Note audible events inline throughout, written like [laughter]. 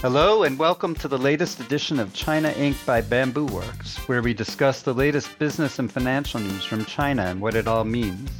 Hello, and welcome to the latest edition of China Inc. by Bamboo Works, where we discuss the latest business and financial news from China and what it all means.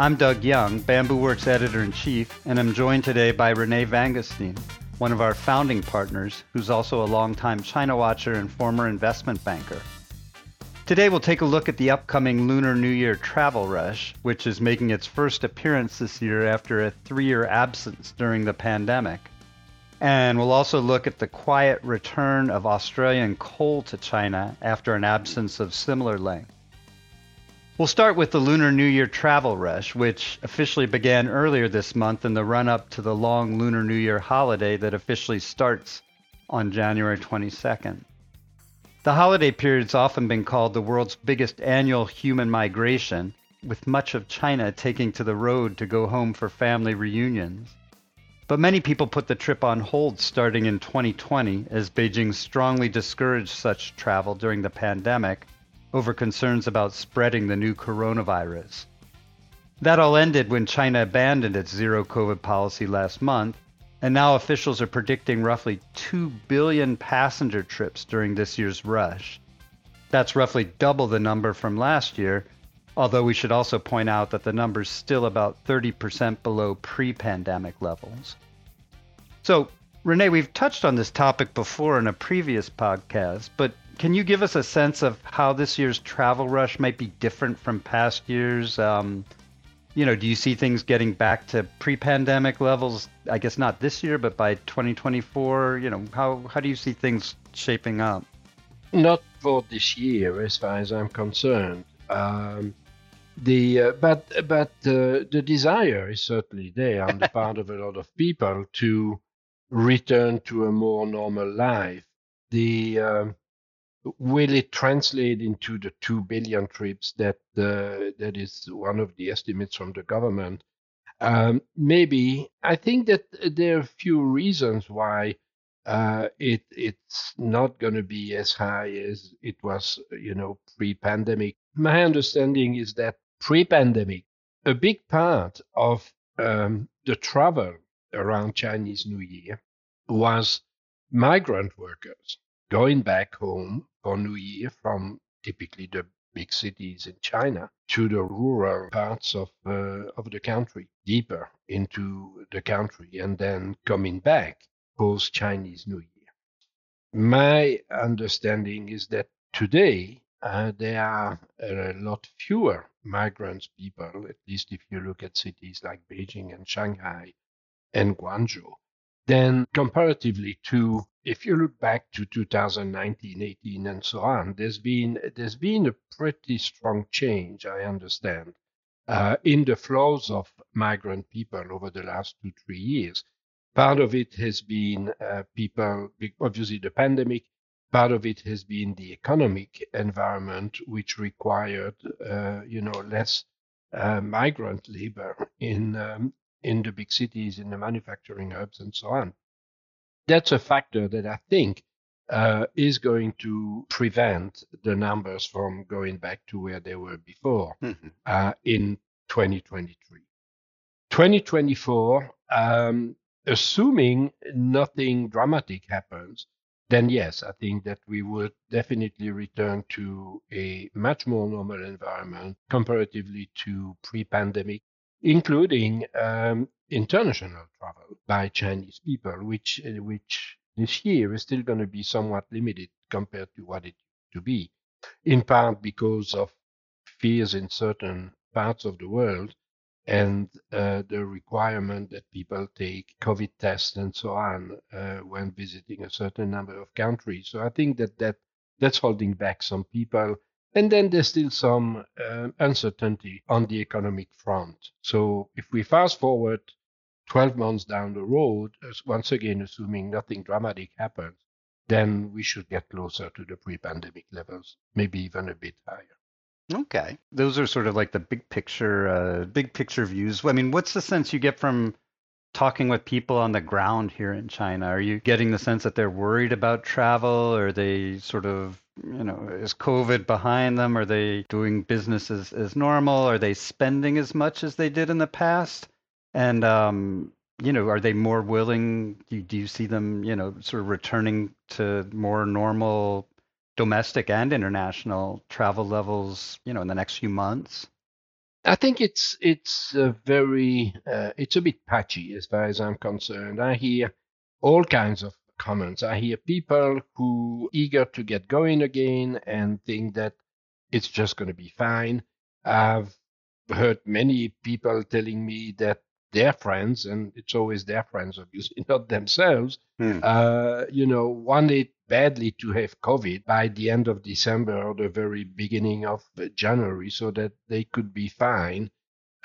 I'm Doug Young, Bamboo Works editor in chief, and I'm joined today by Renee Vanguestaine, one of our founding partners, who's also a longtime China watcher and former investment banker. Today, we'll take a look at the upcoming Lunar New Year travel rush, which is making its first appearance this year after a three year absence during the pandemic. And we'll also look at the quiet return of Australian coal to China after an absence of similar length. We'll start with the Lunar New Year travel rush, which officially began earlier this month in the run up to the long Lunar New Year holiday that officially starts on January 22nd. The holiday period period's often been called the world's biggest annual human migration, with much of China taking to the road to go home for family reunions. But many people put the trip on hold starting in 2020 as Beijing strongly discouraged such travel during the pandemic over concerns about spreading the new coronavirus. That all ended when China abandoned its zero COVID policy last month, and now officials are predicting roughly 2 billion passenger trips during this year's rush. That's roughly double the number from last year, although we should also point out that the number's still about 30% below pre pandemic levels. So, Renee, we've touched on this topic before in a previous podcast, but can you give us a sense of how this year's travel rush might be different from past years? Um, you know, do you see things getting back to pre-pandemic levels? I guess not this year, but by 2024. You know, how how do you see things shaping up? Not for this year, as far as I'm concerned. Um, the uh, but but uh, the desire is certainly there on the [laughs] part of a lot of people to return to a more normal life. The um, will it translate into the two billion trips that uh, that is one of the estimates from the government? Um, maybe I think that there are a few reasons why uh, it it's not going to be as high as it was, you know, pre-pandemic. My understanding is that pre-pandemic, a big part of um, the travel around Chinese New Year was migrant workers going back home for New Year from typically the big cities in China to the rural parts of uh, of the country, deeper into the country, and then coming back post Chinese New Year. My understanding is that today uh, there are a lot fewer migrants people, at least if you look at cities like Beijing and Shanghai and Guangzhou, then comparatively to if you look back to 2019, 18, and so on, there's been there's been a pretty strong change, I understand, uh, in the flows of migrant people over the last two three years. Part of it has been uh, people, obviously the pandemic, part of it has been the economic environment, which required, uh, you know, less uh, migrant labor in um, in the big cities, in the manufacturing hubs, and so on. That's a factor that I think uh, is going to prevent the numbers from going back to where they were before mm-hmm. Uh, in 2023. 2024, um, assuming nothing dramatic happens, then yes, I think that we would definitely return to a much more normal environment comparatively to pre-pandemic, including um, international travel by Chinese people, which uh, which this year is still going to be somewhat limited compared to what it to be, in part because of fears in certain parts of the world and uh, the requirement that people take COVID tests and so on uh, when visiting a certain number of countries. So I think that, that that's holding back some people. And then there's still some uh, uncertainty on the economic front. So if we fast forward 12 months down the road, once again, assuming nothing dramatic happens, then we should get closer to the pre pandemic levels, maybe even a bit higher. Okay, those are sort of like the big picture, uh, big picture views. I mean, what's the sense you get from talking with people on the ground here in China? Are you getting the sense that they're worried about travel? Are they sort of, you know, is COVID behind them? Are they doing business as, as normal? Are they spending as much as they did in the past? And um, you know, are they more willing? Do you, do you see them, you know, sort of returning to more normal domestic and international travel levels, you know, in the next few months? I think it's it's a very uh, it's a bit patchy as far as I'm concerned. I hear all kinds of comments. I hear people who eager to get going again and think that it's just going to be fine. I've heard many people telling me that their friends, and it's always their friends, obviously, [laughs] not themselves, hmm. uh, you know, wanted badly to have COVID by the end of December or the very beginning of January so that they could be fine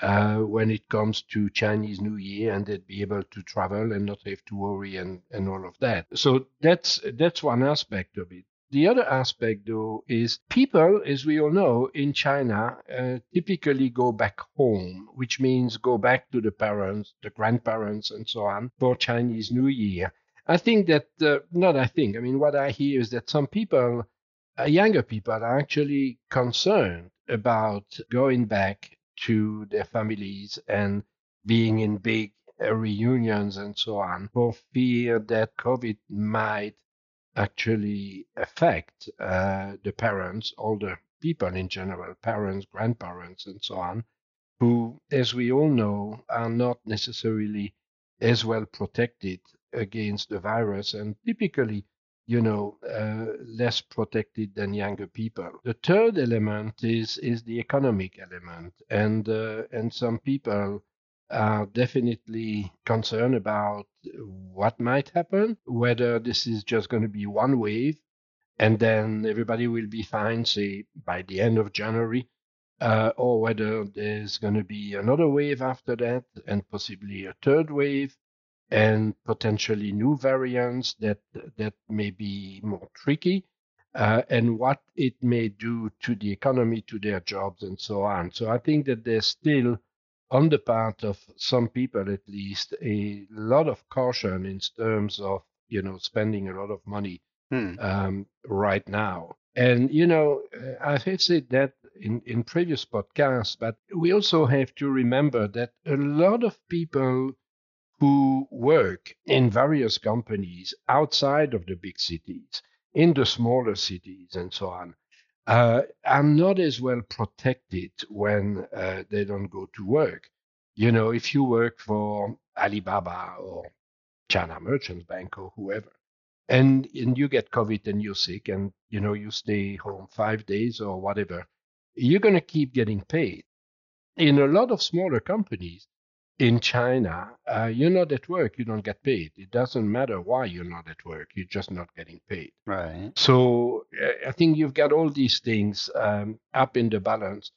uh, when it comes to Chinese New Year and they'd be able to travel and not have to worry and, and all of that. So that's that's one aspect of it. The other aspect, though, is people, as we all know, in China uh, typically go back home, which means go back to the parents, the grandparents, and so on for Chinese New Year. I think that, uh, not I think, I mean, what I hear is that some people, uh, younger people, are actually concerned about going back to their families and being in big uh, reunions and so on for fear that COVID might actually affect uh, the parents, older people in general, parents, grandparents, and so on, who, as we all know, are not necessarily as well protected against the virus and typically you know uh, less protected than younger people. The third element is is the economic element. And uh, and some people are definitely concerned about what might happen whether this is just going to be one wave and then everybody will be fine say by the end of january uh, or whether there's going to be another wave after that and possibly a third wave and potentially new variants that that may be more tricky, uh, and what it may do to the economy, to their jobs, and so on. So I think that there's still, on the part of some people at least, a lot of caution in terms of you know spending a lot of money hmm. um, right now. And you know, I have said that in, in previous podcasts, but we also have to remember that a lot of people who work in various companies outside of the big cities, in the smaller cities, and so on, uh, are not as well protected when uh, they don't go to work. You know, if you work for Alibaba or China Merchants Bank or whoever, and and you get COVID and you're sick, and you know you stay home five days or whatever, you're going to keep getting paid. In a lot of smaller companies, in China, uh, you're not at work, you don't get paid. It doesn't matter why you're not at work, you're just not getting paid. Right. So I think you've got all these things um, up in the balance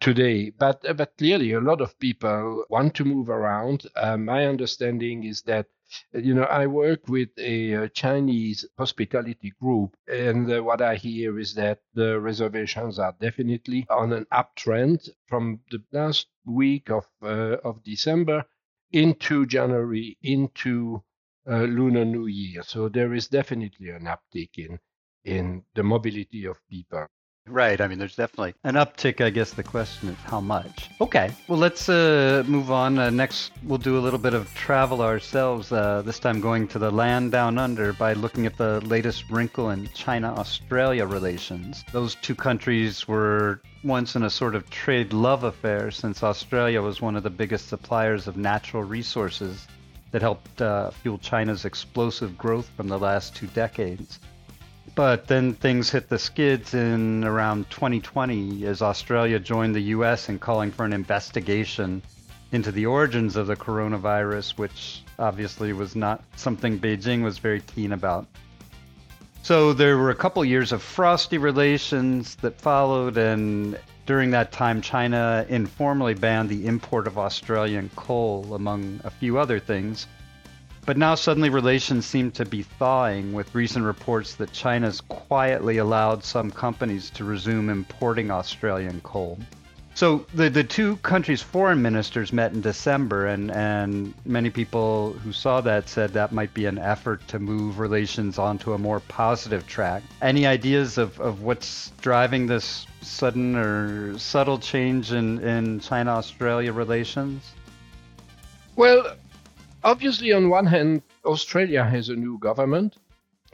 today. But uh, but clearly, a lot of people want to move around. Uh, my understanding is that you know, I work with a, uh, Chinese hospitality group, and uh, what I hear is that the reservations are definitely on an uptrend from the last week of uh, of December into January into uh, Lunar New Year. So there is definitely an uptick in in the mobility of people. Right. I mean, there's definitely an uptick. I guess the question is how much. Okay. Well, let's uh, move on. Uh, next, we'll do a little bit of travel ourselves, uh, this time going to the land down under by looking at the latest wrinkle in China Australia relations. Those two countries were once in a sort of trade love affair since Australia was one of the biggest suppliers of natural resources that helped uh, fuel China's explosive growth from the last two decades. But then things hit the skids in around 2020 as Australia joined the US in calling for an investigation into the origins of the coronavirus, which obviously was not something Beijing was very keen about. So there were a couple years of frosty relations that followed, and during that time, China informally banned the import of Australian coal, among a few other things. But now suddenly relations seem to be thawing with recent reports that China's quietly allowed some companies to resume importing Australian coal. So the the two countries' foreign ministers met in December, and, and many people who saw that said that might be an effort to move relations onto a more positive track. Any ideas of, of what's driving this sudden or subtle change in, in China Australia relations? Well, Obviously, on one hand, Australia has a new government.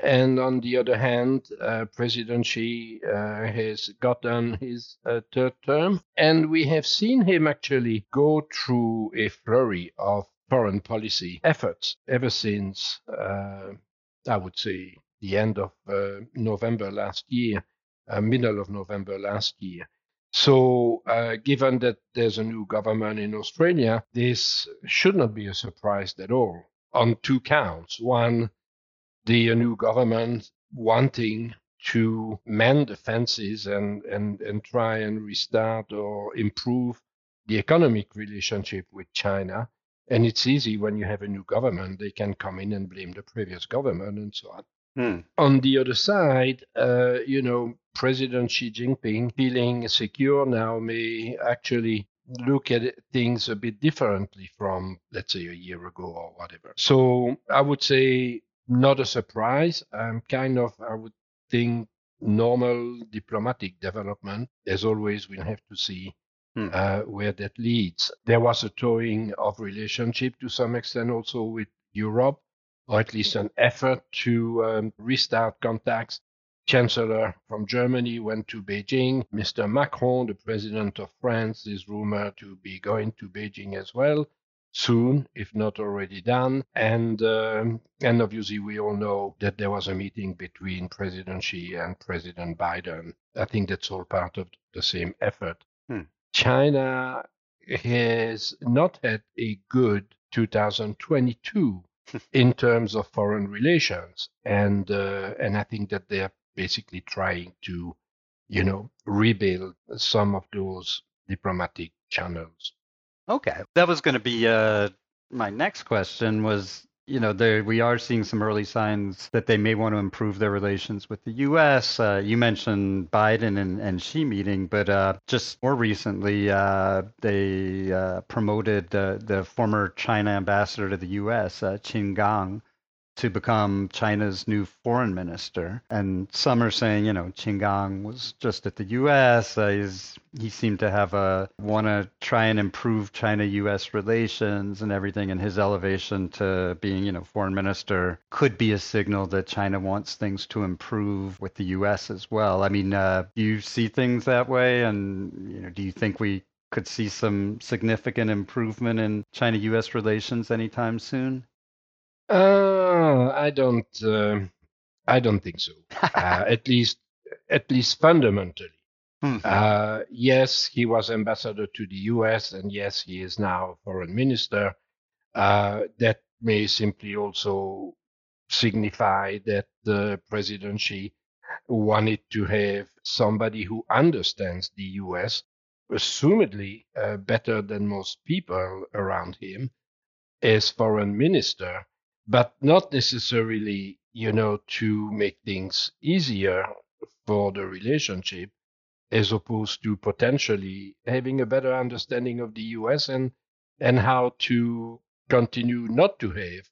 And on the other hand, uh, President Xi uh, has gotten his uh, third term. And we have seen him actually go through a flurry of foreign policy efforts ever since, uh, I would say, the end of uh, November last year, uh, middle of November last year. So, uh, given that there's a new government in Australia, this should not be a surprise at all on two counts. One, the new government wanting to mend the fences and, and, and try and restart or improve the economic relationship with China. And it's easy when you have a new government, they can come in and blame the previous government and so on. Hmm. On the other side, uh, you know, President Xi Jinping feeling secure now may actually look at things a bit differently from, let's say, a year ago or whatever. So I would say not a surprise. I'm kind of, I would think, normal diplomatic development. As always, we'll have to see hmm. uh, where that leads. There was a thawing of relationship to some extent also with Europe or at least an effort to um, restart contacts. Chancellor from Germany went to Beijing. Mr. Macron, the president of France, is rumored to be going to Beijing as well soon, if not already done. And um, and obviously, we all know that there was a meeting between President Xi and President Biden. I think that's all part of the same effort. Hmm. China has not had a good 2022 in terms of foreign relations, and uh, and I think that they're basically trying to, you know, rebuild some of those diplomatic channels. Okay, that was going to be uh, my next question. Was you know, we are seeing some early signs that they may want to improve their relations with the U.S. Uh, you mentioned Biden and, and Xi meeting, but uh, just more recently, uh, they uh, promoted the former China ambassador to the U.S., uh, Qin Gang, to become China's new foreign minister. And some are saying, you know, Qin Gang was just at the U.S. Uh, he seemed to have a want to try and improve China-U.S. relations and everything. And his elevation to being, you know, foreign minister could be a signal that China wants things to improve with the U.S. as well. I mean, uh, do you see things that way? And you know, do you think we could see some significant improvement in China-U.S. relations anytime soon? Uh, I don't. Uh, I don't think so. [laughs] uh, at least, at least fundamentally. Mm-hmm. Uh, yes, he was ambassador to the U.S., and yes, he is now foreign minister. Uh, that may simply also signify that the President Xi wanted to have somebody who understands the U.S. assumedly uh, better than most people around him as foreign minister but not necessarily, you know, to make things easier for the relationship, as opposed to potentially having a better understanding of the US and and how to continue not to have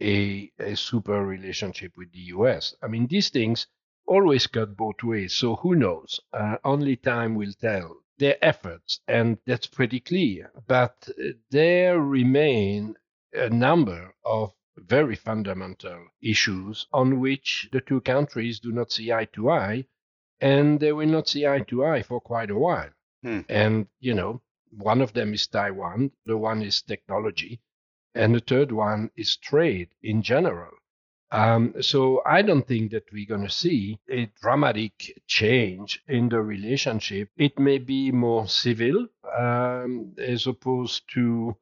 a, a super relationship with the US. I mean, these things always cut both ways. So who knows? Uh, only time will tell their efforts, and that's pretty clear. But there remain a number of very fundamental issues on which the two countries do not see eye to eye, and they will not see eye to eye for quite a while. Hmm. And, you know, one of them is Taiwan, the one is technology, and the third one is trade in general. Um, so I don't think that we're going to see a dramatic change in the relationship. It may be more civil um, as opposed to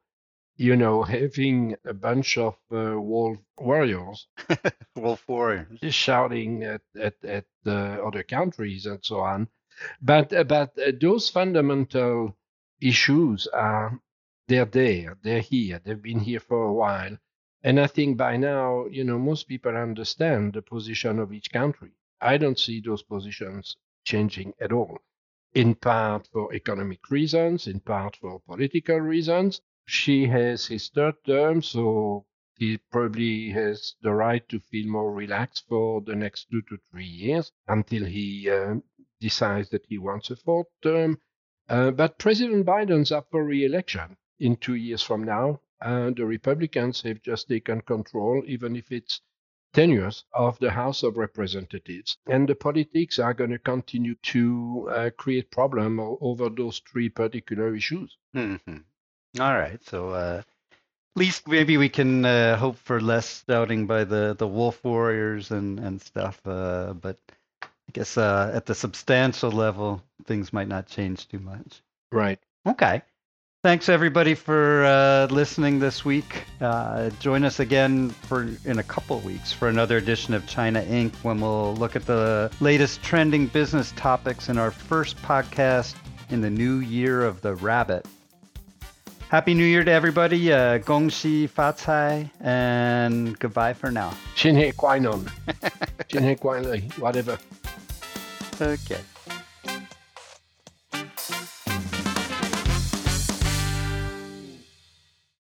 you know, having a bunch of uh, wolf warriors, [laughs] wolf warriors, shouting at at, at the other countries and so on. But uh, but uh, those fundamental issues are they're there, they're here, they've been here for a while, and I think by now, you know, most people understand the position of each country. I don't see those positions changing at all. In part for economic reasons, in part for political reasons, Xi has his third term, so he probably has the right to feel more relaxed for the next two to three years until he uh, decides that he wants a fourth term. Uh, but President Biden's up for re-election in two years from now. and the Republicans have just taken control, even if it's tenures of the House of Representatives. And the politics are going to continue to uh, create problem over those three particular issues. Mm-hmm. All right. So uh, at least maybe we can uh, hope for less doubting by the, the wolf warriors and, and stuff. Uh, but I guess uh, at the substantial level, things might not change too much. Right. Okay. Thanks everybody for uh, listening this week. Uh, join us again for in a couple weeks for another edition of China Inc. when we'll look at the latest trending business topics in our first podcast in the new year of the rabbit. Happy New Year to everybody. Uh, Gong Xi Fa Cai and goodbye for now. Xin He Kwai Non. Xin He Kwai whatever. Okay.